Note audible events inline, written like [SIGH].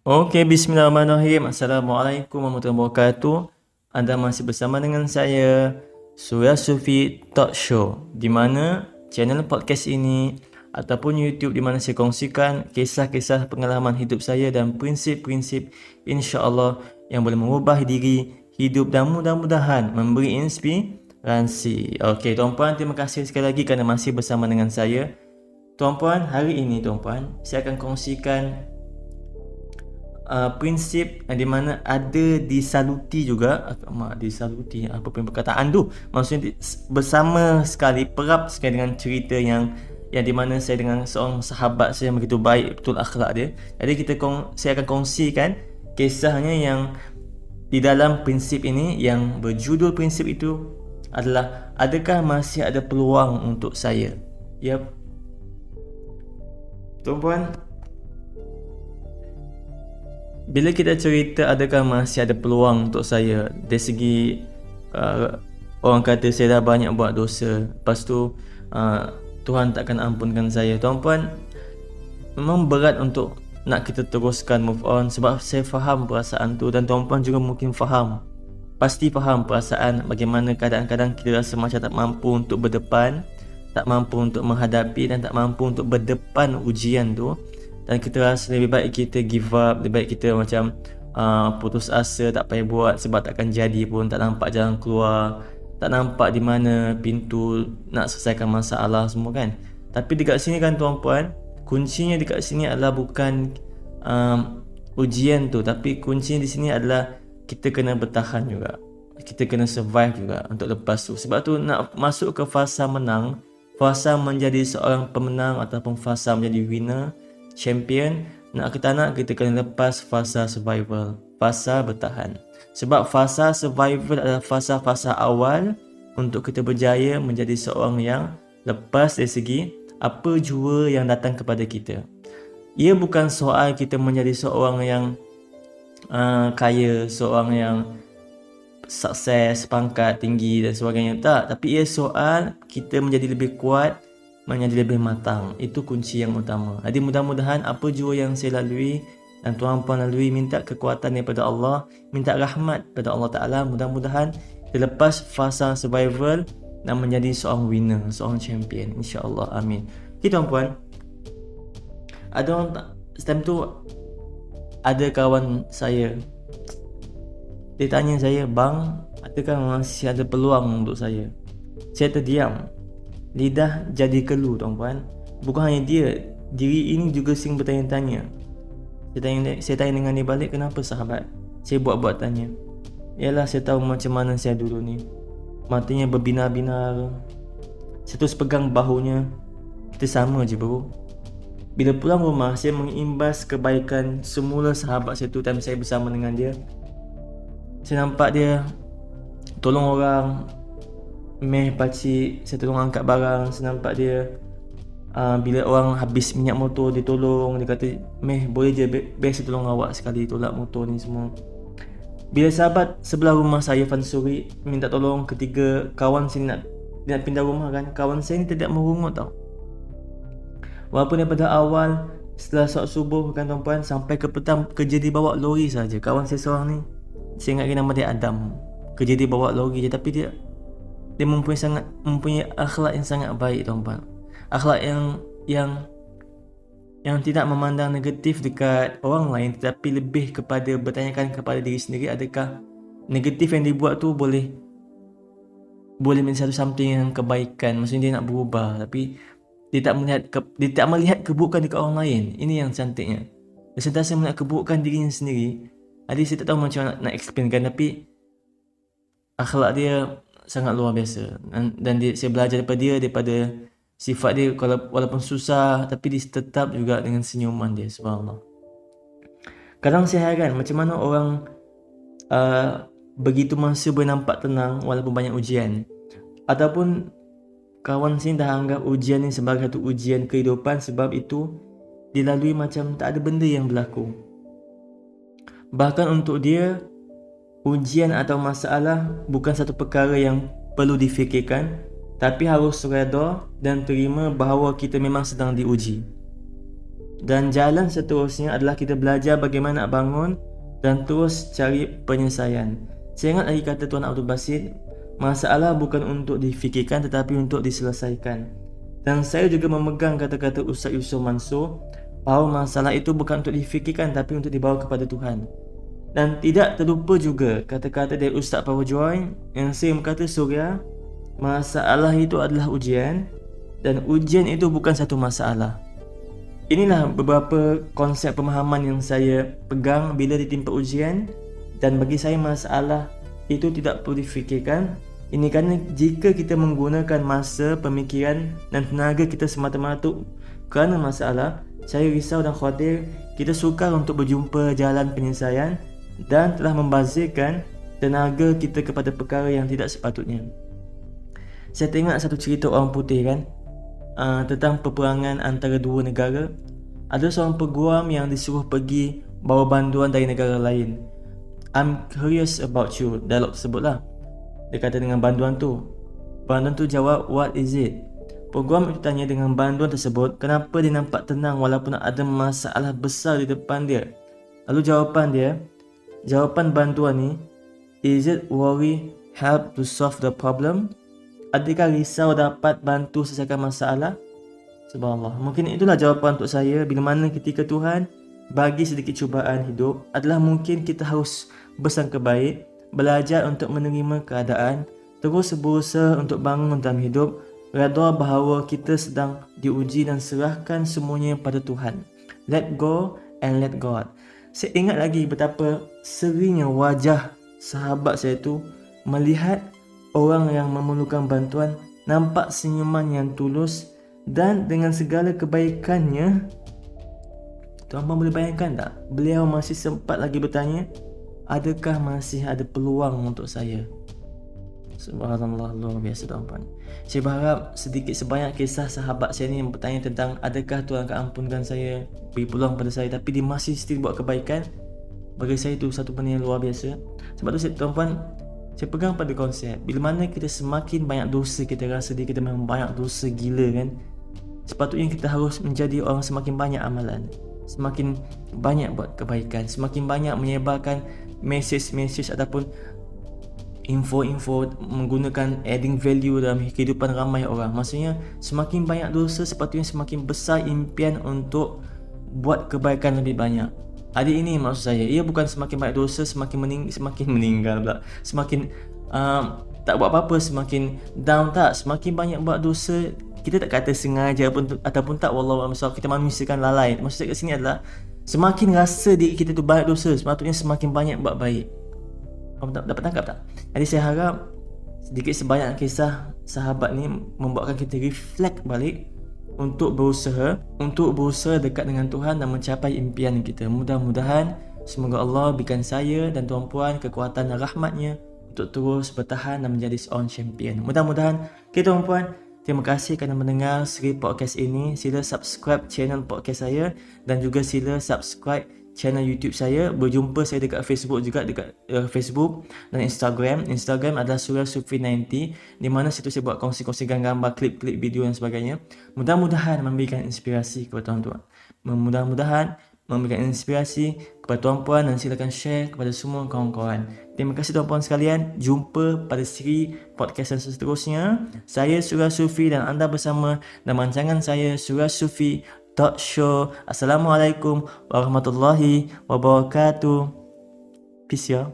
Okey, bismillahirrahmanirrahim. Assalamualaikum warahmatullahi wabarakatuh. Anda masih bersama dengan saya, Surya Sufi Talk Show. Di mana channel podcast ini ataupun YouTube di mana saya kongsikan kisah-kisah pengalaman hidup saya dan prinsip-prinsip insya-Allah yang boleh mengubah diri, hidup dan mudah-mudahan memberi inspirasi. Okey, tuan-puan, terima kasih sekali lagi kerana masih bersama dengan saya. Tuan-puan, hari ini tuan-puan, saya akan kongsikan uh, prinsip di mana ada disaluti juga mak disaluti apa pun perkataan tu. Maksudnya bersama sekali perap sekali dengan cerita yang yang di mana saya dengan seorang sahabat saya yang begitu baik betul akhlak dia. Jadi kita kong, saya akan kongsikan kisahnya yang di dalam prinsip ini yang berjudul prinsip itu adalah adakah masih ada peluang untuk saya? Yep Tuan-puan, bila kita cerita adakah masih ada peluang untuk saya dari segi uh, orang kata saya dah banyak buat dosa lepas tu uh, Tuhan takkan ampunkan saya. Tuan-puan memang berat untuk nak kita teruskan move on sebab saya faham perasaan tu dan tuan-puan juga mungkin faham. Pasti faham perasaan bagaimana kadang-kadang kita rasa macam tak mampu untuk berdepan tak mampu untuk menghadapi dan tak mampu untuk berdepan ujian tu dan kita rasa lebih baik kita give up lebih baik kita macam uh, putus asa tak payah buat sebab takkan jadi pun tak nampak jalan keluar tak nampak di mana pintu nak selesaikan masalah semua kan. Tapi dekat sini kan tuan-puan kuncinya dekat sini adalah bukan um, ujian tu tapi kuncinya di sini adalah kita kena bertahan juga. Kita kena survive juga untuk lepas tu. Sebab tu nak masuk ke fasa menang fasa menjadi seorang pemenang ataupun fasa menjadi winner champion nak ke tak nak kita kena lepas fasa survival fasa bertahan. Sebab fasa survival adalah fasa-fasa awal untuk kita berjaya menjadi seorang yang lepas dari segi apa jua yang datang kepada kita. Ia bukan soal kita menjadi seorang yang uh, kaya seorang yang sukses, pangkat tinggi dan sebagainya. Tak tapi ia soal kita menjadi lebih kuat menjadi lebih matang. Itu kunci yang utama. Jadi mudah-mudahan apa jua yang saya lalui dan tuan-puan lalui minta kekuatan daripada Allah, minta rahmat pada Allah Taala. Mudah-mudahan terlepas fasa survival dan menjadi seorang winner, seorang champion insya-Allah. Amin. Okay tuan-puan. Ada orang time tu ada kawan saya dia tanya saya, "Bang, adakah masih ada peluang untuk saya?" Saya terdiam lidah jadi kelu tuan-puan. Bukan hanya dia diri ini juga sing bertanya-tanya. Saya tanya, saya tanya dengan dia balik kenapa sahabat? Saya buat-buat tanya Yalah saya tahu macam mana saya dulu ni. Matanya berbinar-binar. Saya terus pegang bahunya. Kita sama je bro. Bila pulang rumah saya mengimbas kebaikan Semula sahabat saya tu time saya bersama dengan dia. Saya nampak dia Tolong orang Meh pakcik Saya tolong angkat barang Saya nampak dia. Uh, Bila orang habis minyak motor Dia tolong. Dia kata Meh boleh je Best saya tolong awak sekali Tolak motor ni semua. Bila sahabat Sebelah rumah saya Fansuri Minta tolong Ketiga Kawan saya nak Dia nak pindah rumah kan? Kawan saya ni tidak merungut tau. Walaupun daripada awal Setelah soal subuh kan tuan-puan Sampai ke petang Kerja dia bawa lori saja. Kawan saya seorang ni Saya ingat nama dia Adam. Kerja dia bawa lori je Tapi dia dia mempunyai sangat mempunyai akhlak yang sangat baik tuan-tuan. Akhlak yang yang yang tidak memandang negatif dekat orang lain tetapi lebih kepada bertanyakan kepada diri sendiri adakah negatif yang dibuat tu boleh boleh menjadi satu something yang kebaikan. Maksudnya dia nak berubah tapi dia tak melihat ke, dia tak melihat keburukan dekat orang lain. Ini yang cantiknya. Dia sentiasa melihat keburukan dirinya sendiri. Jadi saya tak tahu macam nak, nak explainkan tapi akhlak dia sangat luar biasa. Dan, dan dia, saya belajar daripada dia daripada sifat dia kalau walaupun susah tapi dia tetap juga dengan senyuman dia subhanallah. Kadang saya heran macam mana orang uh, begitu masa boleh nampak tenang walaupun banyak ujian. Ataupun kawan sini dah anggap ujian ni sebagai satu ujian kehidupan sebab itu dilalui macam tak ada benda yang berlaku. Bahkan untuk dia ujian atau masalah bukan satu perkara yang perlu difikirkan tapi harus redha dan terima bahawa kita memang sedang diuji. Dan jalan seterusnya adalah kita belajar bagaimana nak bangun dan terus cari penyelesaian. Saya ingat lagi kata Tuan Abdul Basit, masalah bukan untuk difikirkan tetapi untuk diselesaikan. Dan saya juga memegang kata-kata Ustaz Yusuf Mansur, bahawa masalah itu bukan untuk difikirkan tapi untuk dibawa kepada Tuhan. Dan tidak terlupa juga kata-kata dari Ustaz Power Joy yang saya berkata Surya, masalah itu adalah ujian dan ujian itu bukan satu masalah. Inilah beberapa konsep pemahaman yang saya pegang bila ditimpa ujian dan bagi saya masalah itu tidak perlu difikirkan. Ini kerana jika kita menggunakan masa, pemikiran dan tenaga kita semata-mata kerana masalah, saya risau dan khawatir kita sukar untuk berjumpa jalan penyelesaian dan telah membazirkan tenaga kita kepada perkara yang tidak sepatutnya. Saya tengok satu cerita orang putih kan, uh, tentang peperangan antara dua negara. Ada seorang peguam yang disuruh pergi bawa bantuan dari negara lain. I'm curious about you. Dialog tersebut lah. Dia kata dengan bantuan tu. Bantuan tu jawab, what is it? Peguam itu tanya dengan bantuan tersebut, kenapa dia nampak tenang walaupun ada masalah besar di depan dia. Lalu jawapan dia, jawapan bantuan ni, is it worry help to solve the problem? Adakah risau dapat bantu selesaikan masalah? Subhanallah. Mungkin itulah jawapan untuk saya bila mana ketika Tuhan bagi sedikit cubaan hidup adalah mungkin kita harus bersangka baik, belajar untuk menerima keadaan, terus berusaha untuk bangun dalam hidup, redha bahawa kita sedang diuji dan serahkan semuanya pada Tuhan. Let go and let God. Saya ingat lagi betapa seringnya wajah sahabat saya itu melihat orang yang memerlukan bantuan nampak senyuman yang tulus dan dengan segala kebaikannya. Tuan-tuan boleh bayangkan tak? Beliau masih sempat lagi bertanya adakah masih ada peluang untuk saya Subhanallah luar biasa tuan-tuan Saya berharap sedikit sebanyak kisah sahabat saya ni yang bertanya tentang Adakah Tuhan akan ampunkan saya Beri peluang pada saya Tapi dia masih still buat kebaikan. Bagi saya itu satu benda yang luar biasa. Sebab tu tuan-tuan saya pegang pada konsep Bila mana kita semakin banyak dosa Kita rasa diri kita memang banyak dosa gila kan? Sepatutnya kita harus menjadi orang semakin banyak amalan Semakin banyak buat kebaikan Semakin banyak menyebarkan Message-message ataupun Info-info Menggunakan adding value dalam kehidupan ramai orang. Maksudnya Semakin banyak dosa Sepatutnya semakin besar impian untuk Buat kebaikan lebih banyak. Adik ini maksud saya Ia bukan semakin banyak dosa Semakin mening semakin [LAUGHS] meninggal pula. Semakin uh, Tak buat apa-apa Semakin down tak Semakin banyak buat dosa Kita tak kata sengaja pun Ataupun tak Wallahualam Kita manusia kan lalai. Maksud saya kat sini adalah Semakin rasa diri kita tu banyak dosa Sepatutnya semakin banyak buat baik Kamu tak, dapat tangkap tak? Jadi saya harap Sedikit sebanyak kisah sahabat ni Membuatkan kita reflect balik untuk berusaha untuk berusaha dekat dengan Tuhan dan mencapai impian kita. Mudah-mudahan semoga Allah berikan saya dan tuan-puan kekuatan dan rahmatnya untuk terus bertahan dan menjadi seorang champion. Mudah-mudahan kita tuan-puan terima kasih kerana mendengar seri podcast ini. Sila subscribe channel podcast saya dan juga sila subscribe channel YouTube saya. Berjumpa saya dekat Facebook juga dekat uh, Facebook dan Instagram. Instagram adalah Surya Sufi 90 di mana situ saya buat kongsi-kongsi gambar, klip-klip video dan sebagainya. Mudah-mudahan memberikan inspirasi kepada tuan-tuan. Mudah-mudahan memberikan inspirasi kepada tuan-puan dan silakan share kepada semua kawan-kawan. Terima kasih tuan-puan sekalian. Jumpa pada siri podcast yang seterusnya. Saya Surya Sufi dan anda bersama dalam rancangan saya Surya Sufi Talk Show. Assalamualaikum warahmatullahi wabarakatuh. Peace ya.